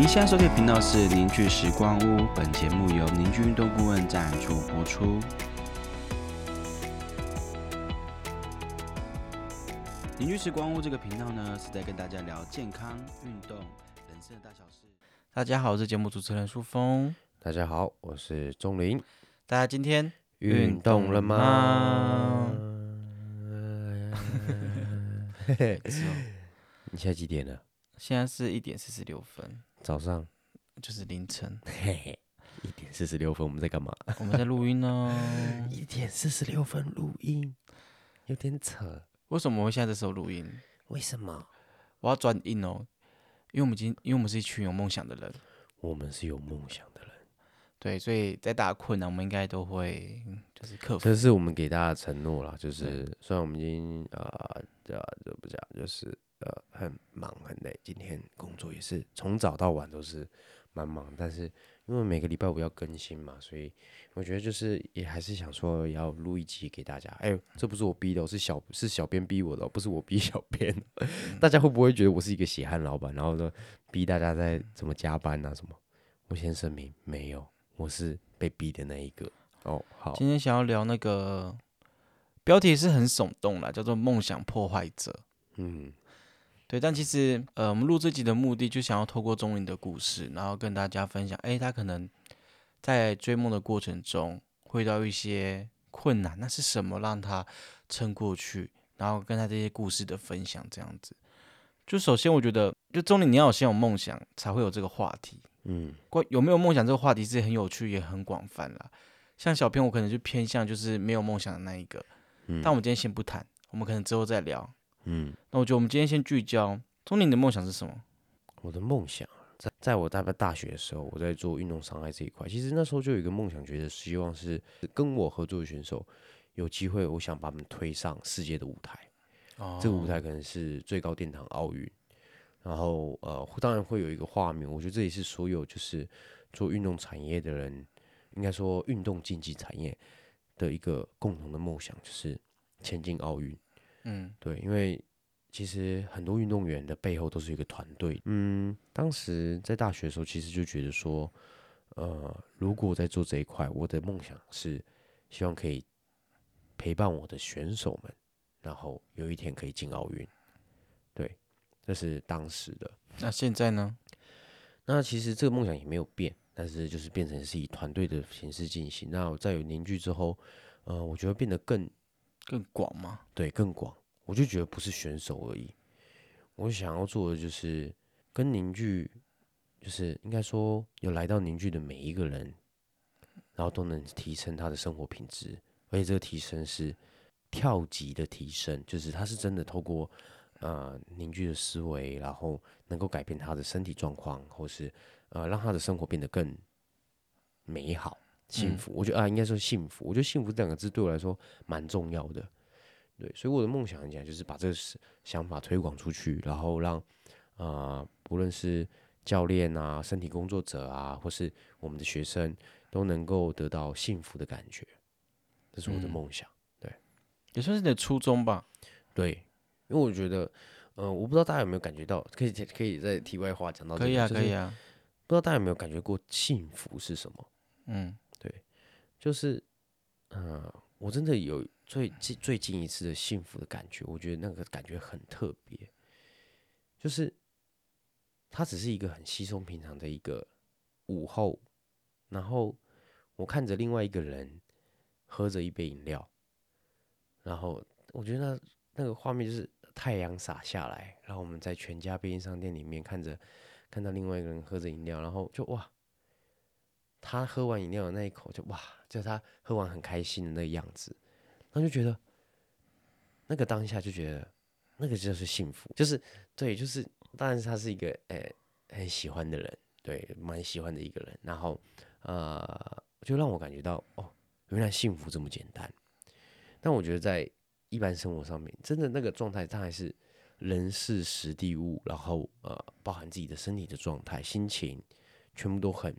您现在收听的频道是凝聚时光屋，本节目由凝聚运动顾问赞助播出。凝聚时光屋这个频道呢，是在跟大家聊健康、运动、人生的大小事。大家好，我是节目主持人舒峰。大家好，我是钟林。大家今天运动了吗？嘿嘿，你现在几点了？现在是一点四十六分，早上就是凌晨。嘿嘿，一点四十六分，我们在干嘛？我们在录音呢。一点四十六分录音，有点扯。为什么会现在这时候录音？为什么？我要转音哦，因为我们今因为我们是一群有梦想的人，我们是有梦想的人，对，所以在大家困难，我们应该都会嗯就是克服。这是我们给大家的承诺啦。就是虽然我们已经呃呃这不讲，就是呃很忙很累，今天工作也是从早到晚都是蛮忙，但是因为每个礼拜五要更新嘛，所以我觉得就是也还是想说要录一集给大家。哎，这不是我逼的哦，是小是小编逼我的哦，不是我逼小编。大家会不会觉得我是一个血汗老板，然后呢逼大家在怎么加班啊什么？我先声明，没有，我是被逼的那一个。哦，好，今天想要聊那个标题是很耸动啦，叫做“梦想破坏者嗯”。对，但其实呃，我们录这集的目的就想要透过钟林的故事，然后跟大家分享，哎，他可能在追梦的过程中会遇到一些困难，那是什么让他撑过去？然后跟他这些故事的分享，这样子。就首先，我觉得，就钟林，你要有先有梦想，才会有这个话题。嗯关有没有梦想这个话题是很有趣，也很广泛啦。像小编，我可能就偏向就是没有梦想的那一个。嗯，但我们今天先不谈，我们可能之后再聊。嗯，那我觉得我们今天先聚焦，钟林你的梦想是什么？我的梦想啊，在在我大概大学的时候，我在做运动伤害这一块，其实那时候就有一个梦想，觉得希望是跟我合作的选手有机会，我想把他们推上世界的舞台。哦这个舞台可能是最高殿堂奥运，然后呃，当然会有一个画面，我觉得这也是所有就是做运动产业的人，应该说运动竞技产业的一个共同的梦想，就是前进奥运。嗯对，因为其实很多运动员的背后都是一个团队。嗯，当时在大学的时候，其实就觉得说，呃，如果在做这一块，我的梦想是希望可以陪伴我的选手们，然后有一天可以进奥运。对，这是当时的。那现在呢？那其实这个梦想也没有变，但是就是变成是以团队的形式进行。那在有凝聚之后，呃，我觉得变得更更广吗？对，更广。我就觉得不是选手而已，我想要做的就是跟凝聚，就是应该说有来到凝聚的每一个人，然后都能提升他的生活品质，而且这个提升是跳级的提升，就是他是真的透过呃凝聚的思维，然后能够改变他的身体状况，或是呃让他的生活变得更美好、幸嗯福。我觉得啊，应该说幸福。我觉得幸福这两个字对我来说蛮重要的。对，所以我的梦想讲就是把这个想法推广出去，然后让呃不论是教练啊、身体工作者啊，或是我们的学生都能够得到幸福的感觉，这是我的嗯梦想。对也算是你的初衷吧。对，因为我觉得，呃，我不知道大家有没有感觉到，可以可以在题外话讲到、这个，可以啊，可以啊。不知道大家有没有感觉过幸福是什么？嗯就是，呃，我真的有最近最近一次的幸福的感觉，我觉得那个感觉很特别，就是它只是一个很稀松平常的一个午后，然后我看着另外一个人喝着一杯饮料，然后我觉得那那个画面就是太阳洒下来，然后我们在全家便利商店里面看着看到另外一个人喝着饮料，然后就哇。他喝完饮料的那一口就哇，就他喝完很开心的那个样子，然后就觉得那个当下就觉得那个就是幸福，就是对，就是当然是他是一个呃、很喜欢的人，对，蛮喜欢的一个人，然后呃就让我感觉到哦，原来幸福这么简单。但我觉得在一般生活上面，真的那个状态，它还是人事时地物，然后呃包含自己的身体的状态、心情，全部都很。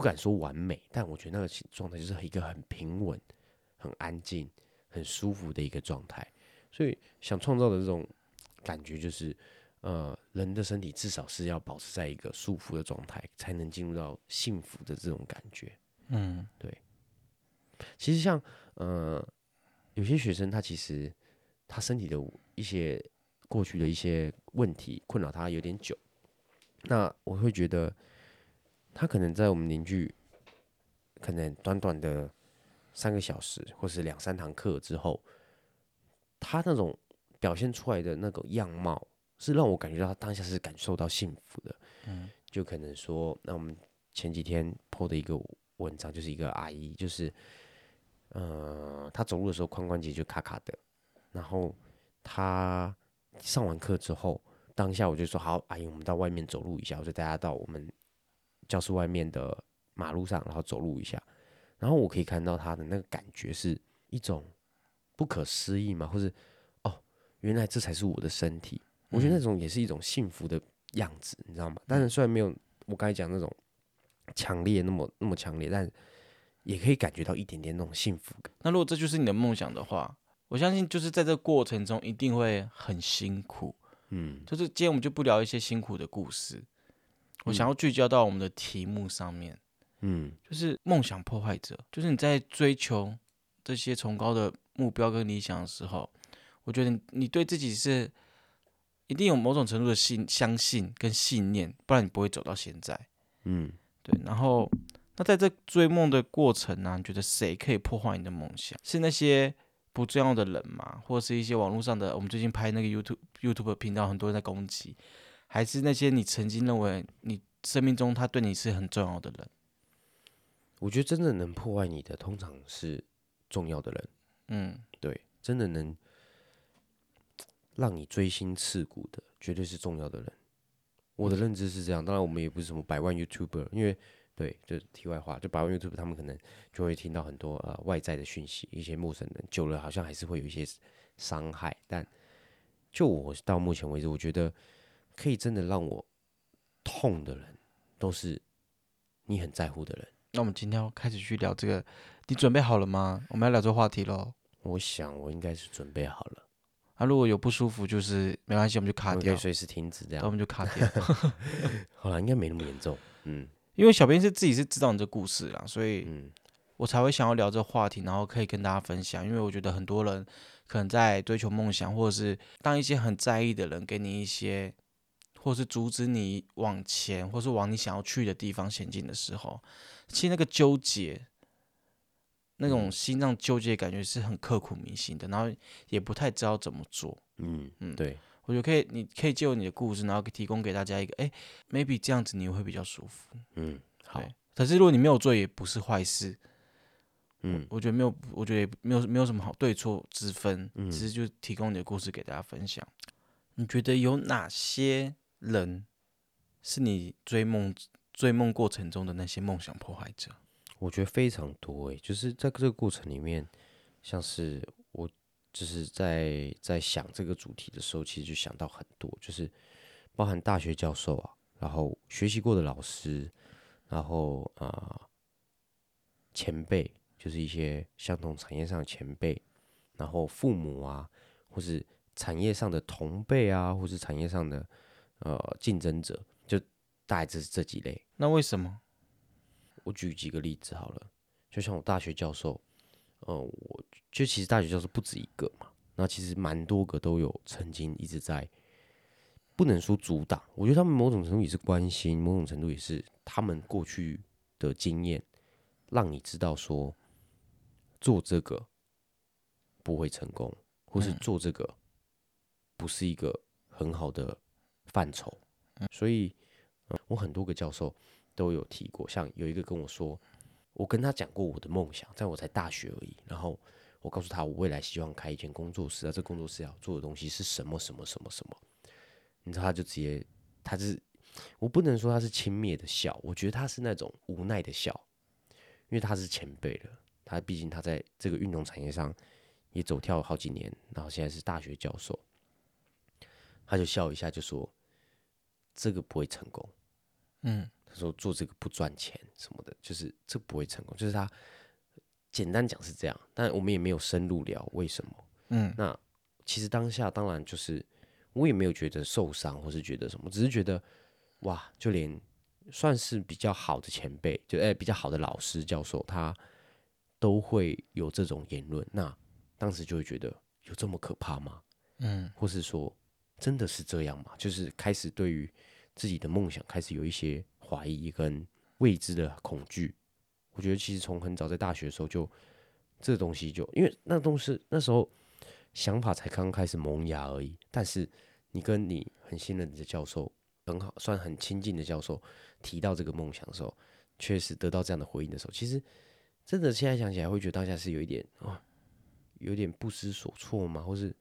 不敢说完美，但我觉得那个状态就是一个很平稳、很安静、很舒服的一个状态。所以想创造的这种感觉，就是呃，人的身体至少是要保持在一个舒服的状态，才能进入到幸福的这种感觉。嗯对其实像呃，有些学生他其实他身体的一些过去的一些问题困扰他有点久，那我会觉得他可能在我们邻居，可能短短的三个小时或是两三堂课之后，他那种表现出来的那个样貌，是让我感觉到他当下是感受到幸福的。嗯就可能说，那我们前几天 PO 的一个文章，就是一个阿姨，就是呃，她走路的时候髋关节就卡卡的，然后她上完课之后，当下我就说好，阿姨，我们到外面走路一下，我就带她到我们教室外面的马路上，然后走路一下，然后我可以看到他的那个感觉是一种不可思议嘛，或是哦，原来这才是我的身体，我觉得那种也是一种幸福的样子，你知道吗？但是虽然没有我刚才讲那种强烈那么那么强烈，但也可以感觉到一点点那种幸福感。那如果这就是你的梦想的话，我相信就是在这个过程中一定会很辛苦。嗯就是今天我们就不聊一些辛苦的故事，我想要聚焦到我们的题目上面，嗯就是梦想破坏者，就是你在追求这些崇高的目标跟理想的时候，我觉得你你对自己是一定有某种程度的信相信跟信念，不然你不会走到现在。嗯对，然后那在这追梦的过程呢、你觉得谁可以破坏你的梦想？是那些不重要的人吗？或者是一些网络上的？我们最近拍那个 YouTube YouTube 频道，很多人在攻击，还是那些你曾经认为你生命中他对你是很重要的人？我觉得真的能破坏你的，通常是重要的人，嗯对，真的能让你锥心刺骨的，绝对是重要的人。我的认知是这样，当然我们也不是什么百万 YouTuber，因为对，就是题外话，就百万 YouTuber 他们可能就会听到很多呃外在的讯息，一些陌生人久了好像还是会有一些伤害，但就我到目前为止，我觉得可以真的让我痛的人，都是你很在乎的人。那我们今天要开始去聊这个，你准备好了吗？我们要聊这个话题喽。我想我应该是准备好了，啊，如果有不舒服，就是没关系，我们就卡掉可以，随时停止这样。那我们就卡掉。好了，应该没那么严重。嗯因为小编是自己是知道你这故事啦，所以嗯我才会想要聊这个话题，然后可以跟大家分享。因为我觉得很多人可能在追求梦想，或者是当一些很在意的人给你一些，或是阻止你往前，或是往你想要去的地方前进的时候，其实那个纠结，那种嗯心脏纠结的感觉是很刻骨铭心的，然后也不太知道怎么做。嗯嗯对，我觉得可以，你可以借由你的故事，然后提供给大家一个，哎，maybe 这样子你会比较舒服。嗯好，可是如果你没有做，也不是坏事。嗯我觉得没有，我觉得也没有没有什么好对错之分，嗯只是就提供你的故事给大家分享。你觉得有哪些人是你追梦追梦过程中的那些梦想破坏者？我觉得非常多诶，就是在这个过程里面，像是我就是在在想这个主题的时候，其实就想到很多，就是包含大学教授啊，然后学习过的老师，然后啊、呃前辈，就是一些相同产业上的前辈，然后父母啊，或是产业上的同辈啊，或是产业上的呃竞争者，就大概这这几类。那为什么？我举几个例子好了，就像我大学教授，呃，我就其实大学教授不止一个嘛，那其实蛮多个都有曾经一直在，不能说阻挡，我觉得他们某种程度也是关心，某种程度也是他们过去的经验，让你知道说做这个不会成功，或是嗯做这个不是一个很好的范畴，所以、我很多个教授。都有提过，像有一个跟我说，我跟他讲过我的梦想，在我才大学而已。然后我告诉他，我未来希望开一间工作室啊，这工作室要做的东西是什么什么什么什么。你知道，他就直接，他是我不能说他是轻蔑的笑，我觉得他是那种无奈的笑，因为他是前辈了，他毕竟他在这个运动产业上也走跳了好几年，然后现在是大学教授，他就笑一下，就说这个不会成功。嗯他说做这个不赚钱什么的，就是这不会成功。就是他简单讲是这样，但我们也没有深入聊为什么。嗯那其实当下当然就是我也没有觉得受伤，或是觉得什么，只是觉得哇，就连算是比较好的前辈，就哎、比较好的老师教授，他都会有这种言论。那当时就会觉得有这么可怕吗？嗯，或是说真的是这样吗？就是开始对于自己的梦想开始有一些怀疑跟未知的恐惧。我觉得其实从很早在大学的时候就这东西就因为那东西那时候想法才刚刚开始萌芽而已，但是你跟你很信任的教授，很好算很亲近的教授提到这个梦想的时候，确实得到这样的回应的时候，其实真的现在想起来会觉得当下是有一点啊，有点不知所措嘛，或是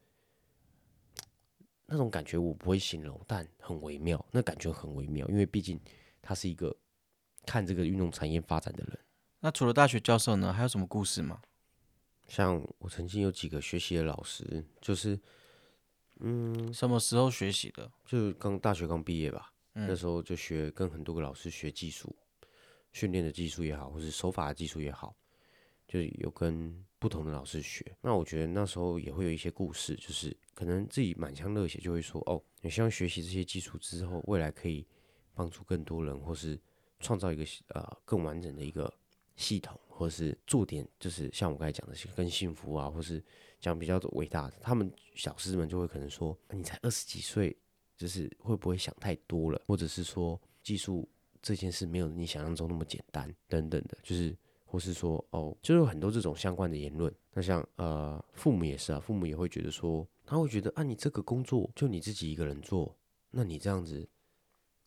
那种感觉我不会形容，但很微妙，那感觉很微妙，因为毕竟他是一个看这个运动产业发展的人。那除了大学教授呢，还有什么故事吗？像我曾经有几个学习的老师，就是嗯什么时候学习的？就是刚大学刚毕业吧，嗯那时候就学跟很多个老师学技术，训练的技术也好，或是手法的技术也好，就是有跟不同的老师学。那我觉得那时候也会有一些故事，就是可能自己满腔热血，就会说哦，你希望学习这些技术之后，未来可以帮助更多人，或是创造一个呃更完整的一个系统，或是做点就是像我刚才讲的，更幸福啊，或是讲比较伟大的，他们小师们就会可能说，你才二十几岁，就是会不会想太多了，或者是说技术这件事没有你想象中那么简单等等的，就是或是说哦，就有很多这种相关的言论。那像呃父母也是啊，父母也会觉得说，他会觉得啊，你这个工作就你自己一个人做，那你这样子，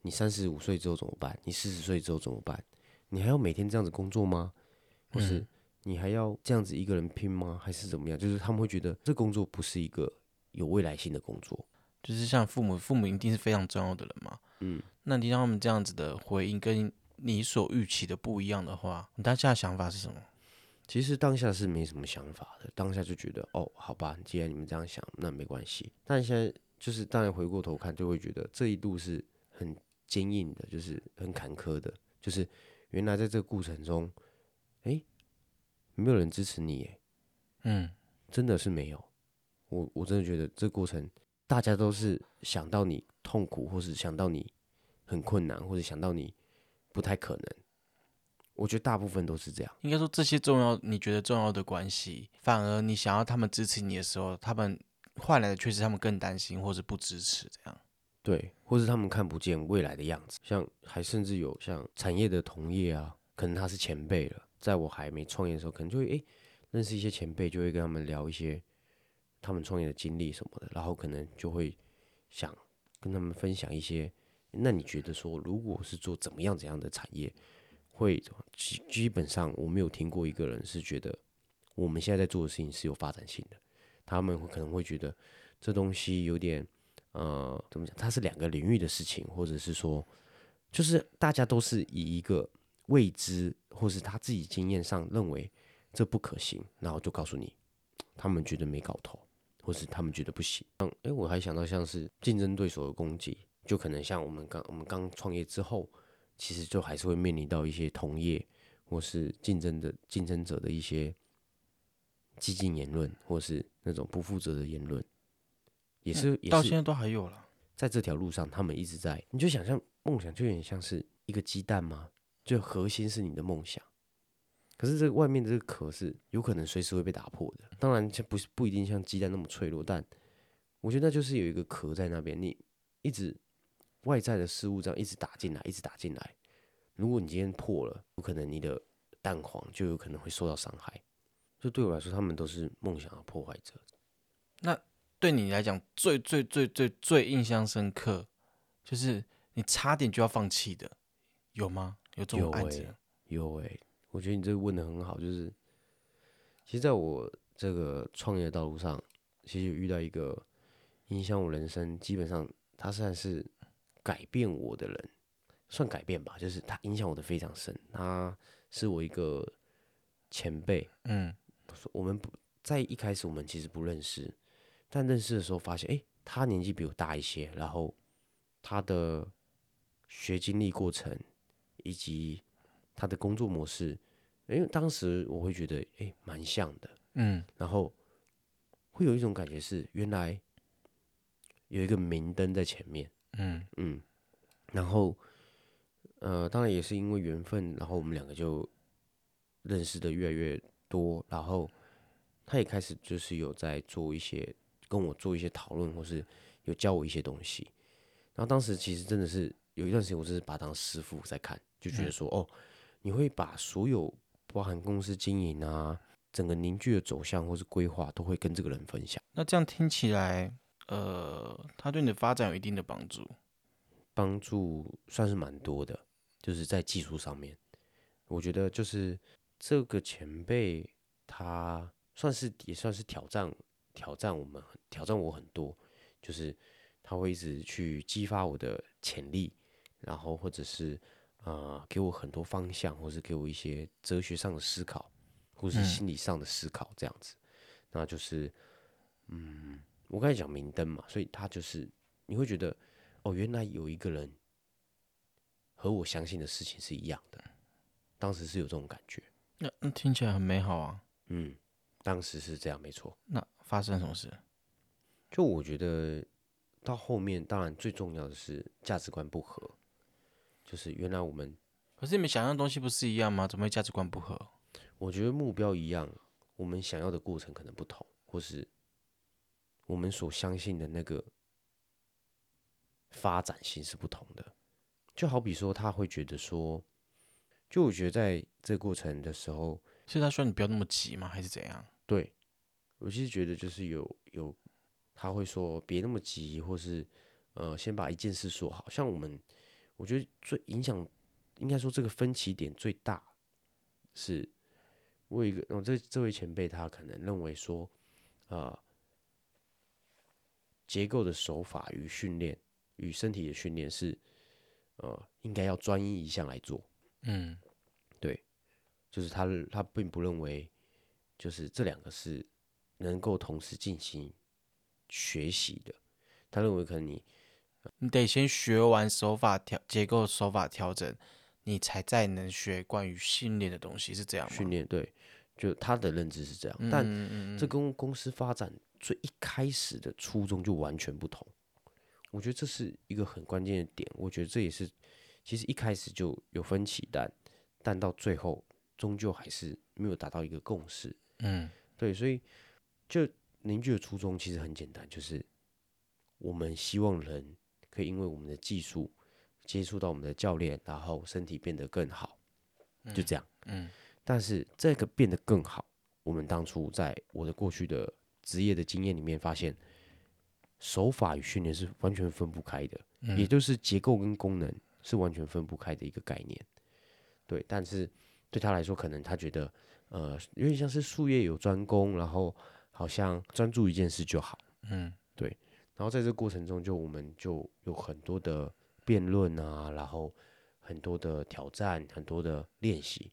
你三十五岁之后怎么办？你四十岁之后怎么办？你还要每天这样子工作吗？或是你还要这样子一个人拼吗？还是怎么样？就是他们会觉得这工作不是一个有未来性的工作。就是像父母，父母一定是非常重要的人嘛。嗯，那你听到他们这样子的回应，跟你所预期的不一样的话，你当下的想法是什么？其实当下是没什么想法的，当下就觉得哦，好吧，既然你们这样想，那没关系。但现在就是当然回过头看，就会觉得这一路是很坚硬的，就是很坎坷的，就是原来在这个过程中，哎，没有人支持你，哎，嗯，真的是没有。我我真的觉得这过程，大家都是想到你痛苦，或是想到你很困难，或者想到你不太可能。我觉得大部分都是这样。应该说这些重要，你觉得重要的关系，反而你想要他们支持你的时候，他们换来的却是他们更担心或是不支持这样。对，或是他们看不见未来的样子，像还甚至有像产业的同业啊，可能他是前辈了，在我还没创业的时候，可能就会诶认识一些前辈，就会跟他们聊一些他们创业的经历什么的，然后可能就会想跟他们分享一些，那你觉得说，如果是做怎么样怎样的产业，会基基本上我没有听过一个人是觉得我们现在在做的事情是有发展性的，他们会可能会觉得这东西有点。呃，怎么讲？它是两个领域的事情，或者是说，就是大家都是以一个未知，或是他自己经验上认为这不可行，然后就告诉你，他们觉得没搞头，或是他们觉得不行。嗯，诶，我还想到像是竞争对手的攻击，就可能像我们刚我们刚创业之后，其实就还是会面临到一些同业或是竞争的竞争者的一些激进言论，或是那种不负责的言论。也是，也是到现在都还有了。在这条路上，他们一直在。你就想象梦想，就有点像是一个鸡蛋吗？就核心是你的梦想，可是这个外面的这个壳是有可能随时会被打破的。当然，这不是不一定像鸡蛋那么脆弱，但我觉得那就是有一个壳在那边，你一直外在的事物这样一直打进来，一直打进来。如果你今天破了，有可能你的蛋黄就有可能会受到伤害。就对我来说，他们都是梦想的破坏者。那对你来讲，最最最最最印象深刻，就是你差点就要放弃的，有吗？有这种有案子？欸有诶、我觉得你这个问的很好，就是其实在我这个创业道路上，其实有遇到一个影响我人生，基本上他算是改变我的人，算改变吧，就是他影响我的非常深。他是我一个前辈，嗯，我们不在一开始我们其实不认识，但认识的时候发现，哎，他年纪比我大一些，然后他的学经历过程以及他的工作模式，因为当时我会觉得，哎，蛮像的，嗯，然后会有一种感觉是，原来有一个明灯在前面，嗯。嗯，然后呃，当然也是因为缘分，然后我们两个就认识的越来越多，然后他也开始就是有在做一些跟我做一些讨论，或是有教我一些东西。然后当时其实真的是有一段时间，我真是把他当师傅在看，就觉得说，哦，你会把所有包含公司经营啊，整个凝聚的走向或是规划，都会跟这个人分享，那这样听起来，呃，他对你的发展有一定的帮助。帮助算是蛮多的，就是在技术上面，我觉得就是这个前辈他算是也算是挑战挑战我们挑战我很多，就是他会一直去激发我的潜力，然后或者是呃给我很多方向，或是给我一些哲学上的思考，或是嗯心理上的思考这样子。那就是嗯，我刚才讲明灯嘛，所以他就是你会觉得哦，原来有一个人和我相信的事情是一样的，当时是有这种感觉，那那听起来很美好啊。嗯，当时是这样，没错。那发生什么事？就我觉得到后面，当然最重要的是价值观不合，就是原来我们可是你们想要的东西不是一样吗？怎么会价值观不合？我觉得目标一样，我们想要的过程可能不同，或是我们所相信的那个发展性是不同的。就好比说，他会觉得说，就我觉得在这个过程的时候，是他说你不要那么急吗？还是怎样？对我其实觉得就是有有，他会说别那么急，或是呃先把一件事说好。像我们，我觉得最影响，应该说这个分歧点最大是，我有一个，哦，这这位前辈他可能认为说，呃，结构的手法与训练与身体的训练是，呃，应该要专一一项来做。嗯对就是他他并不认为，就是这两个是能够同时进行学习的。他认为可能你你得先学完手法调结构手法调整，你才再能学关于训练的东西，是这样吗？训练对，就他的认知是这样，嗯，但嗯嗯嗯这跟公司发展最一开始的初衷就完全不同。我觉得这是一个很关键的点。我觉得这也是其实一开始就有分歧，但但到最后终究还是没有达到一个共识。嗯对，所以就凝聚的初衷其实很简单，就是我们希望人可以因为我们的技术接触到我们的教练，然后身体变得更好，就这样。嗯但是这个变得更好，我们当初在我的过去的职业的经验里面发现，手法与训练是完全分不开的，嗯也就是结构跟功能是完全分不开的一个概念。对，但是对他来说，可能他觉得，呃，有点像是术业有专攻，然后好像专注一件事就好。嗯对然后在这个过程中，就我们就有很多的辩论啊，然后很多的挑战，很多的练习，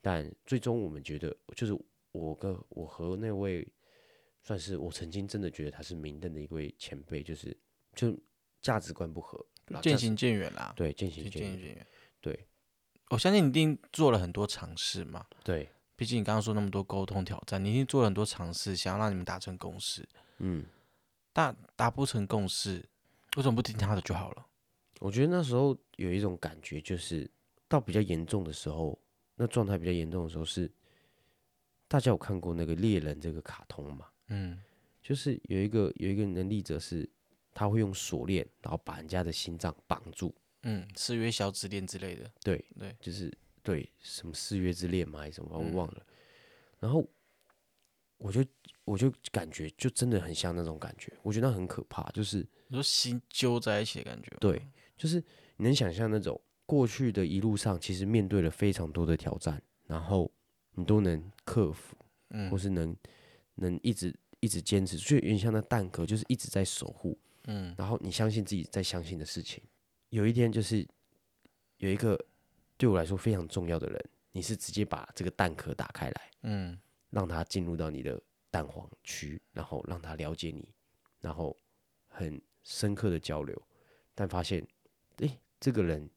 但最终我们觉得，就是我跟我和那位算是我曾经真的觉得他是明灯的一位前辈，就是就价值观不合，渐行渐远啦。对渐行渐渐远，行渐远。对我相信你一定做了很多尝试嘛，对，毕竟你刚刚说那么多沟通挑战，你一定做了很多尝试，想要让你们达成共识。嗯，但达不成共识，为什么不听他的就好了？我觉得那时候有一种感觉，就是到比较严重的时候，那状态比较严重的时候是，大家有看过那个猎人这个卡通吗？嗯就是有一个有一个能力者是，他会用锁链，然后把人家的心脏绑住。嗯，四月小指链之类的。对对，就是对什么四月之恋嘛，还是什么，我嗯忘了。然后我就我就感觉就真的很像那种感觉，我觉得那很可怕，就是你说心揪在一起的感觉。对，就是你能想象那种过去的一路上，其实面对了非常多的挑战，然后你都能克服，嗯或是能能一直一直坚持，就有点像那蛋壳，就是一直在守护。嗯然后你相信自己在相信的事情。有一天就是有一个对我来说非常重要的人，你是直接把这个蛋壳打开来，嗯让他进入到你的蛋黄区，然后让他了解你，然后很深刻的交流，但发现，诶，这个人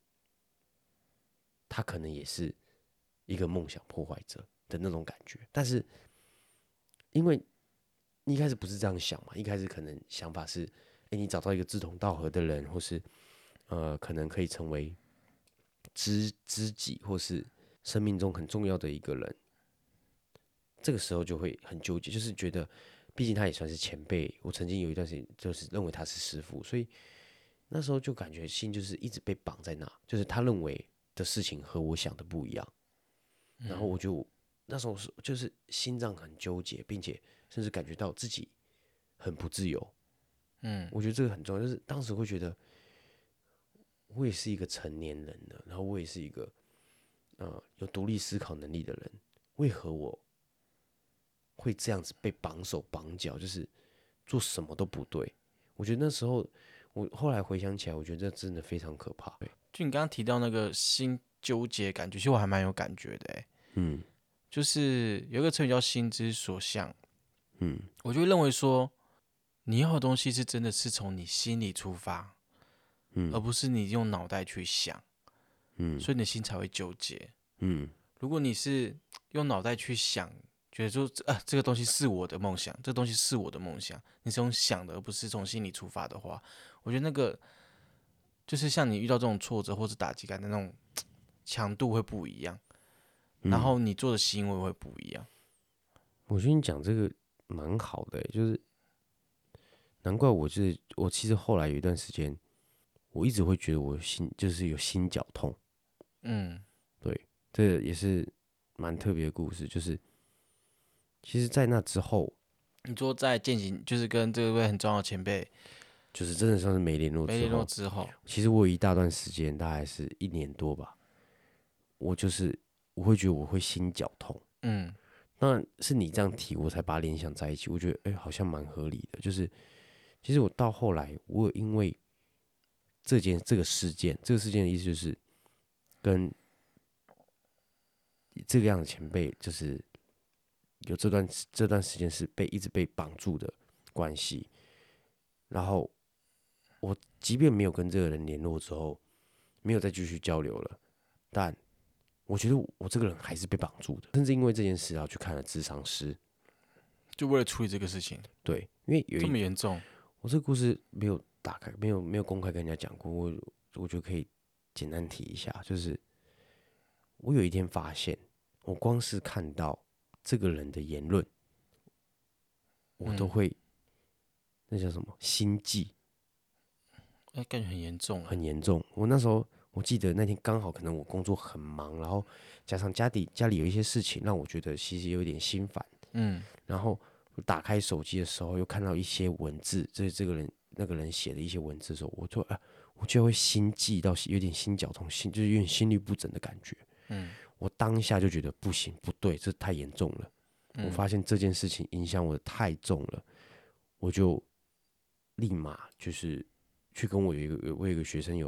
他可能也是一个梦想破坏者的那种感觉，但是因为你一开始不是这样想嘛，一开始可能想法是，诶，你找到一个志同道合的人，或是呃，可能可以成为知知己，或是生命中很重要的一个人，这个时候就会很纠结，就是觉得，毕竟他也算是前辈，我曾经有一段时间就是认为他是师傅，所以那时候就感觉心就是一直被绑在那，就是他认为的事情和我想的不一样，然后我就那时候是就是心脏很纠结，并且甚至感觉到自己很不自由。嗯我觉得这个很重要，就是当时会觉得，我也是一个成年人了，然后我也是一个呃有独立思考能力的人，为何我会这样子被绑手绑脚，就是做什么都不对？我觉得那时候我后来回想起来，我觉得这真的非常可怕。就你刚刚提到那个心纠结感觉，其实我还蛮有感觉的，哎，嗯就是有一个成语叫心之所向，嗯。我就认为说，你要的东西是真的是从你心里出发，嗯。而不是你用脑袋去想，嗯。所以你的心才会纠结。嗯。如果你是用脑袋去想，觉得说啊这个东西是我的梦想，这个东西是我的梦想，你是用想的，而不是从心里出发的话，我觉得那个就是像你遇到这种挫折或者打击感的那种 强度会不一样，嗯然后你做的行为会不一样。我觉得你讲这个蛮好的欸、就是难怪我就是我其实后来有一段时间，我一直会觉得我心就是有心绞痛，嗯对这个也是蛮特别的故事。就是其实，在那之后，你说在践行，就是跟这位很重要的前辈就是真的算是没联络之没联络，之后，其实我有一大段时间，大概是一年多吧，我就是我会觉得我会心绞痛。嗯当然是你这样提，我才把它联想在一起。我觉得，哎、好像蛮合理的。就是，其实我到后来，我有因为这件这个事件，这个事件的意思就是跟这个样的前辈，就是有这段这段时间是被一直被绑住的关系。然后我即便没有跟这个人联络之后，没有再继续交流了，但我觉得我这个人还是被绑住的，甚至因为这件事然后去看了智商师。就为了处理这个事情，对，因为有这一么严重，我这个故事没有打开，没有没有公开跟人家讲过，我我觉得可以简单提一下，就是我有一天发现，我光是看到这个人的言论，我都嗯会、那叫什么心悸，哎，感觉很严重啊。很严重。我那时候我记得那天刚好可能我工作很忙，然后加上家里家里有一些事情，让我觉得其实有点心烦。嗯然后我打开手机的时候，又看到一些文字，这这个人那个人写的一些文字的时候，我就啊，我就会心悸到有点心绞痛，心就是有点心律不整的感觉。嗯我当下就觉得不行，不对，这太严重了。我嗯发现这件事情影响我的太重了，我就立马就是去跟我有一个我有一个学生有，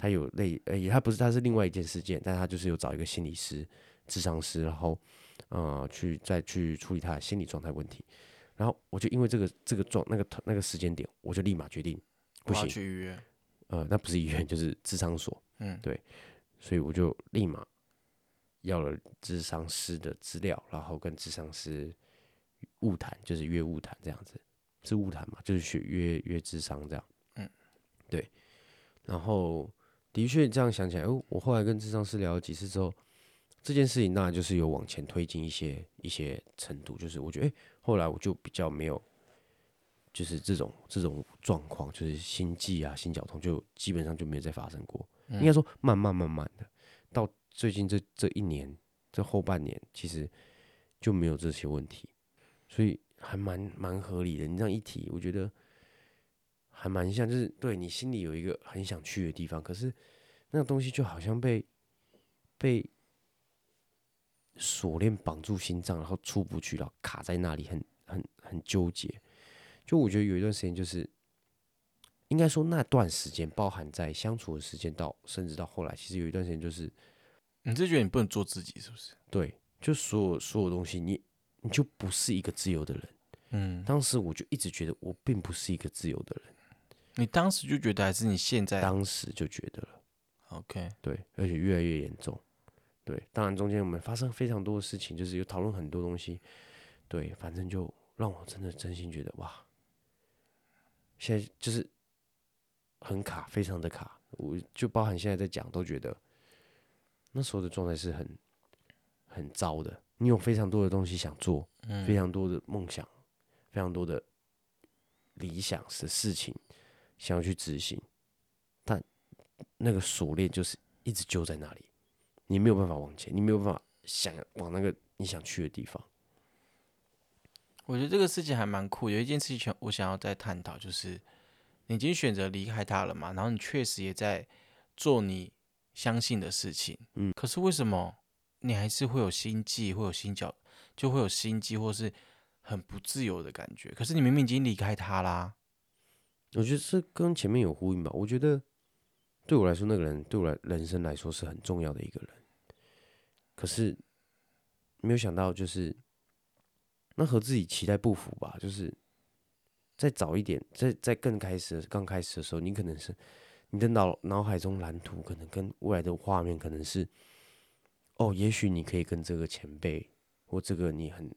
他有类呃，他不是他是另外一件事件，但他就是有找一个心理师、智商师，然后呃去再去处理他的心理状态问题。然后我就因为这个这个状那个那个时间点，我就立马决定不行，去预约。呃，那不是医院就是智商所，嗯对所以我就立马要了智商师的资料，然后跟智商师误谈，就是约误谈这样子，是误谈嘛，就是去约约智商这样。嗯，对。然后的确这样想起来，哦，我后来跟智商师聊了几次之后，这件事情当然就是有往前推进一些一些程度，就是我觉得，哎、后来我就比较没有。就是这种这种状况，就是心悸啊、心绞痛，就基本上就没有再发生过。应该说慢慢慢慢的，到最近这这一年这后半年，其实就没有这些问题，所以还蛮蛮合理的。你这样一提，我觉得还蛮像，就是对你心里有一个很想去的地方，可是那个东西就好像被被锁链绑住心脏，然后出不去，然后卡在那里，很很很纠结。就我觉得有一段时间就是。应该说那段时间包含在相处的时间到，甚至到后来，其实有一段时间就是你是觉得你不能做自己，是不是？对，就所有所有东西，你你就不是一个自由的人。嗯，当时我就一直觉得我并不是一个自由的人，你当时就觉得还是你现在当时就觉得了，OK？对，而且越来越严重。对，当然中间我们发生非常多的事情，就是有讨论很多东西。对，反正就让我真的真心觉得哇，现在就是很卡，非常的卡。我就包含现在在讲，都觉得那时候的状态是很很糟的。你有非常多的东西想做，嗯非常多的梦想，非常多的理想的事情想要去执行，但那个锁链就是一直揪在那里，你没有办法往前，你没有办法想往那个你想去的地方。我觉得这个事情还蛮酷。有一件事情我想要再探讨，就是你已经选择离开他了嘛，然后你确实也在做你相信的事情，嗯可是为什么你还是会有心悸，会有心绞，就会有心悸，或是很不自由的感觉？可是你明明已经离开他啦，我觉得这跟前面有呼应吧。我觉得对我来说，那个人对我来人生来说是很重要的一个人，可是没有想到，就是那和自己期待不符吧。就是再早一点，在在更开始刚开始的时候，你可能是你的脑脑海中蓝图，可能跟未来的画面可能是，哦，也许你可以跟这个前辈或这个你很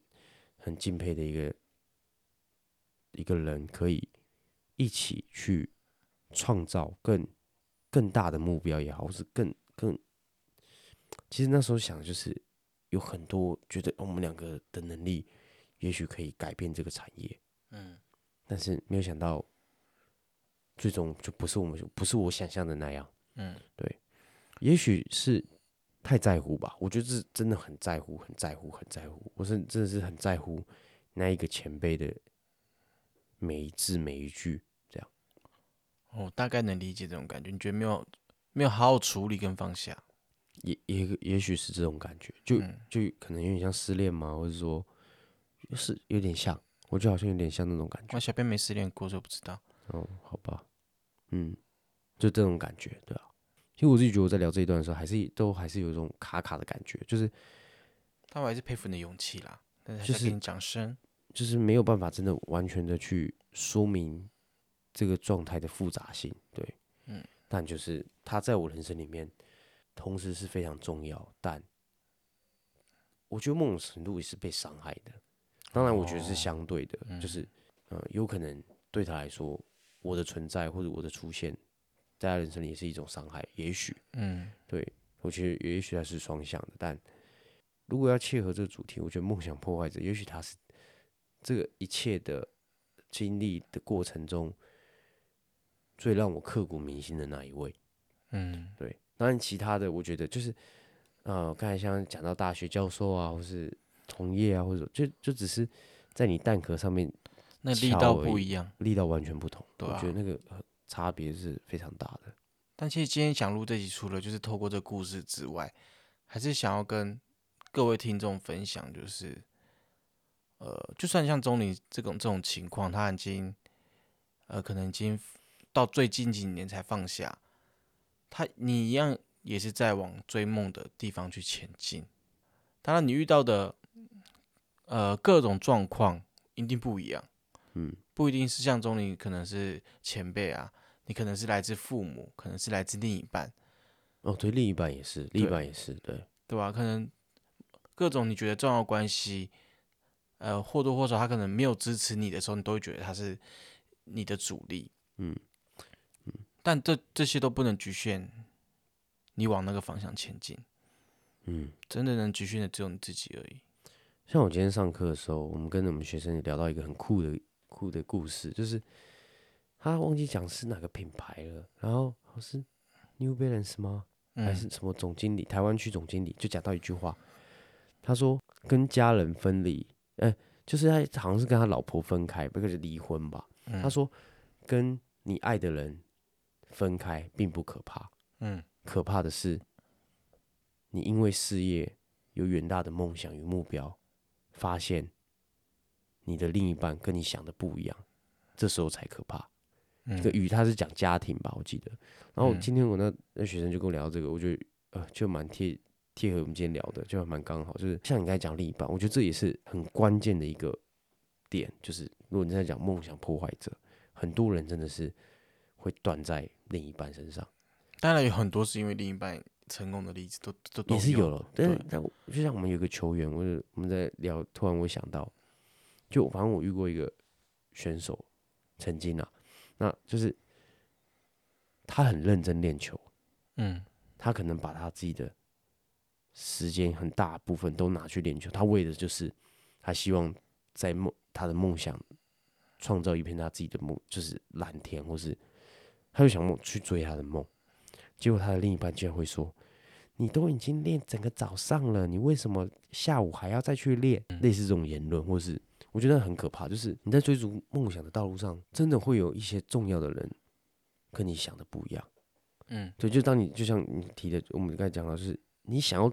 很敬佩的一个一个人，可以一起去创造更更大的目标也好，或是更更，其实那时候想的就是有很多觉得我们两个的能力，也许可以改变这个产业，嗯，但是没有想到，最终就不是我们不是我想象的那样。嗯，对也许是太在乎吧，我觉得是真的很在乎，很在乎，很在乎。我是真的是很在乎那一个前辈的每一字每一句。这样。哦大概能理解这种感觉。你觉得没有没有好好处理跟放下？也也也许是这种感觉，就、嗯就可能有点像失恋嘛，或者说，是有点像，我觉得好像有点像那种感觉。我小编没失恋过，所以不知道。哦，好吧，嗯，就这种感觉，对啊。其实我自己觉得我在聊这一段的时候，还是都还是有一种卡卡的感觉，就是但我还是佩服你的勇气啦，但是还就是给你掌声。就是没有办法真的完全的去说明这个状态的复杂性，对，嗯，但就是他在我人生里面，同时是非常重要，但我觉得某种程度也是被伤害的。当然，我觉得是哦相对的，嗯就是呃，有可能对他来说，我的存在或者我的出现，在他人生里也是一种伤害，也许。嗯，对我觉得也许它是双向的，但如果要切合这个主题，我觉得梦想破坏者，也许他是这个一切的经历的过程中最让我刻骨铭心的那一位。嗯，对，当然其他的我觉得就是呃，刚才像讲到大学教授啊，或是同业啊，或者就就只是在你蛋壳上面那力道不一样。力道完全不同，对啊我觉得那个呃差别是非常大的。但其实今天想录这集，除了就是透过这个故事之外，还是想要跟各位听众分享，就是呃，就算像钟离这种这种情况，他已经呃，可能已经到最近几年才放下，他你一样也是在往追梦的地方去前进。当然，你遇到的呃各种状况一定不一样，嗯，不一定是像钟离可能是前辈啊，你可能是来自父母，可能是来自另一半，哦，对，另一半也是，另一半也是，对，对吧？可能各种你觉得重要关系，呃，或多或少他可能没有支持你的时候，你都会觉得他是你的主力。嗯嗯，但这这些都不能局限你往那个方向前进，嗯。真的能局限的只有你自己而已。像我今天上课的时候，我们跟我们学生也聊到一个很酷的酷的故事，就是他忘记讲是哪个品牌了，然后是 New Balance 吗？还嗯是什么总经理，台湾区总经理就讲到一句话，他说跟家人分离，呃，就是他好像是跟他老婆分开，不是离婚吧？嗯他说跟你爱的人分开并不可怕，嗯可怕的是，你因为事业有远大的梦想与目标，发现你的另一半跟你想的不一样，这时候才可怕。嗯这个与他是讲家庭吧，我记得。然后嗯今天我那那学生就跟我聊这个，我觉得呃就蛮贴贴合我们今天聊的，就还蛮刚好。就是像你刚才讲另一半，我觉得这也是很关键的一个点，就是如果你在讲梦想破坏者，很多人真的是会断在另一半身上。当然有很多是因为另一半成功的例子都都都也是有了，但是就像我们有个球员，我就我们在聊，突然我想到，就反正我遇过一个选手，曾经啊，那就是他很认真练球，嗯他可能把他自己的时间很大部分都拿去练球，他为的就是他希望在梦他的梦想创造一片他自己的梦，就是蓝天，或是他就想梦去追他的梦。结果他的另一半竟然会说：“你都已经练整个早上了，你为什么下午还要再去练？”类似这种言论，或是我觉得很可怕，就是你在追逐梦想的道路上，真的会有一些重要的人跟你想的不一样。嗯对，就当你就像你提的，我们刚才讲到，就是你想要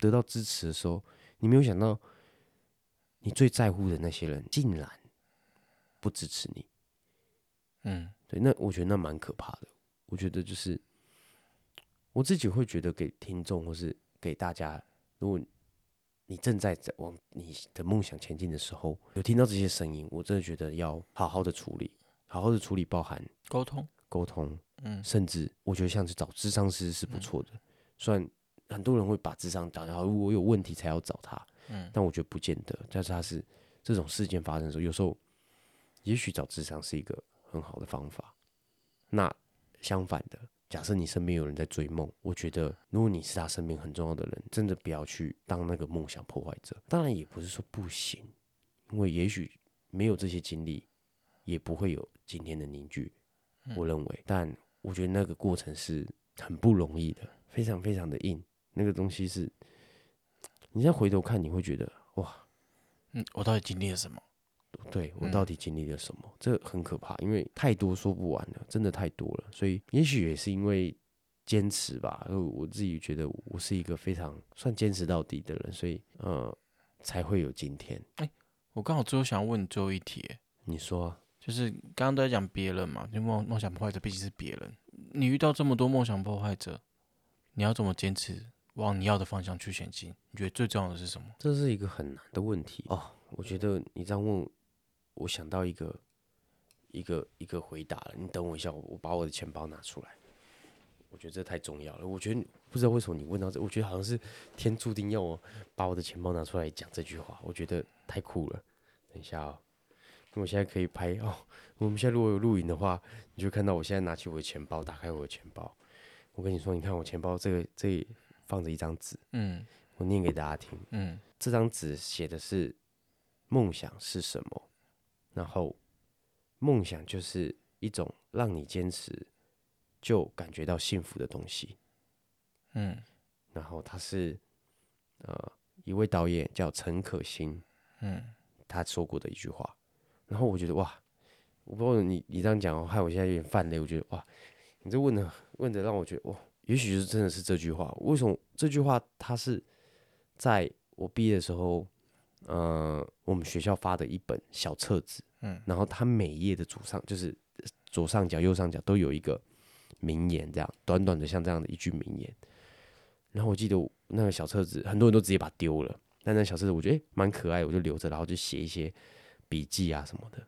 得到支持的时候，你没有想到你最在乎的那些人竟然不支持你。嗯对，那我觉得那蛮可怕的。我觉得就是我自己会觉得，给听众或是给大家，如果你正在在往你的梦想前进的时候，有听到这些声音，我真的觉得要好好的处理，好好的处理，包含沟通，沟通，嗯甚至我觉得像是找智商师是不错的。虽然很多人会把智商当然后我有问题才要找他，嗯但我觉得不见得。但是他是这种事件发生的时候，有时候也许找智商是一个很好的方法。那相反的，假设你身边有人在追梦，我觉得如果你是他身边很重要的人，真的不要去当那个梦想破坏者。当然也不是说不行，因为也许没有这些经历，也不会有今天的凝聚。我认为，但我觉得那个过程是很不容易的，非常非常的硬。那个东西是，你现在回头看，你会觉得哇，嗯，我到底经历了什么？对我嗯到底经历了什么？这很可怕，因为太多说不完了，真的太多了。所以也许也是因为坚持吧，呃我自己觉得我是一个非常算坚持到底的人，所以呃才会有今天。哎我刚好最后想要问你最后一题，你说啊就是刚刚都在讲别人嘛，就梦梦想破坏者毕竟是别人。你遇到这么多梦想破坏者，你要怎么坚持往你要的方向去前进？你觉得最重要的是什么？这是一个很难的问题哦。我觉得你这样问，我想到一个一个一个回答了。你等我一下，我我把我的钱包拿出来。我觉得这太重要了。我觉得不知道为什么你问到这，我觉得好像是天注定要我把我的钱包拿出来讲这句话。我觉得太酷了。等一下哦，我现在可以拍哦。我们现在如果有录影的话，你就看到我现在拿起我的钱包，打开我的钱包。我跟你说，你看我钱包这个这放着一张纸，嗯我念给大家听。嗯这张纸写的是梦想是什么，然后梦想就是一种让你坚持就感觉到幸福的东西。嗯然后他是呃一位导演叫陈可辛，嗯他说过的一句话。然后我觉得哇，我不知道你你这样讲哦，害我现在有点犯累。我觉得哇，你这问的问的让我觉得哇，也许就是真的是这句话。为什么这句话它是在我毕业的时候，呃，我们学校发的一本小册子，嗯，然后它每一页的左上就是左上角、右上角都有一个名言，这样短短的像这样的一句名言。然后我记得那个小册子，很多人都直接把它丢了，但那小册子我觉得诶蛮可爱，我就留着，然后就写一些笔记啊什么的。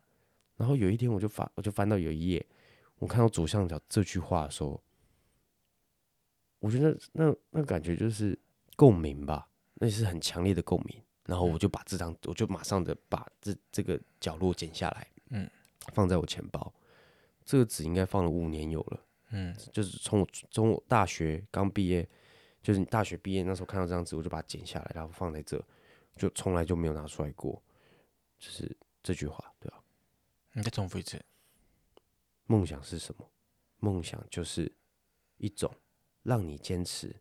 然后有一天我就翻，我就翻到有一页，我看到左上角这句话的时候，我觉得那那感觉就是共鸣吧，那是很强烈的共鸣。然后我就把这张，我就马上的把这这个角落剪下来，嗯，放在我钱包。这个纸应该放了五年有了。嗯就是从我从我大学刚毕业，就是你大学毕业那时候看到这张纸，我就把它剪下来，然后放在这，就从来就没有拿出来过。就是这句话，对吧、你再重复一次。梦想是什么？梦想就是一种让你坚持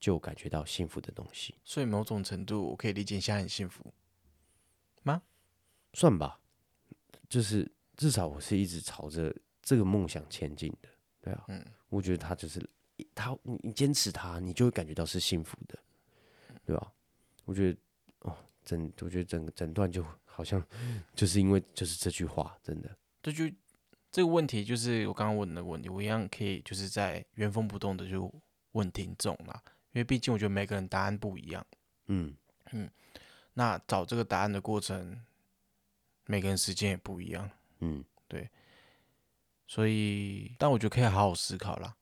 就感觉到幸福的东西，所以某种程度，我可以理解一下很幸福吗。算吧。就是至少我是一直朝着这个梦想前进的，对啊。嗯我觉得他就是他，你你坚持他，你就会感觉到是幸福的，对吧？我觉得哦，整我觉得整整段就好像就是因为就是这句话，真的，这就这个问题，就是我刚刚问的问题，我一样可以就是在原封不动的就问听众啦，因为毕竟我觉得每个人答案不一样。嗯嗯，那找这个答案的过程，每个人时间也不一样，嗯，对所以，但我觉得可以好好思考啦，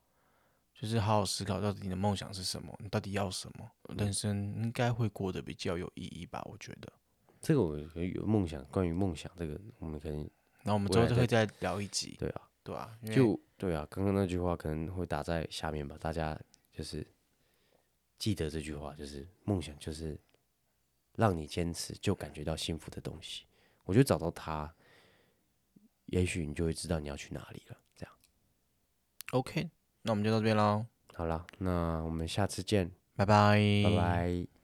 就是好好思考到底你的梦想是什么，你到底要什么，人生应该会过得比较有意义吧？我觉得，这个我有有梦想，关于梦想这个，我们可能然后我们之后就会再聊一集，对啊，对啊，就对啊，刚刚那句话可能会打在下面吧，大家就是记得这句话，就是梦想就是让你坚持就感觉到幸福的东西。我觉得找到它，也许你就会知道你要去哪里了。这样，OK，那我们就到这边喽，好了，那我们下次见，拜拜，拜拜。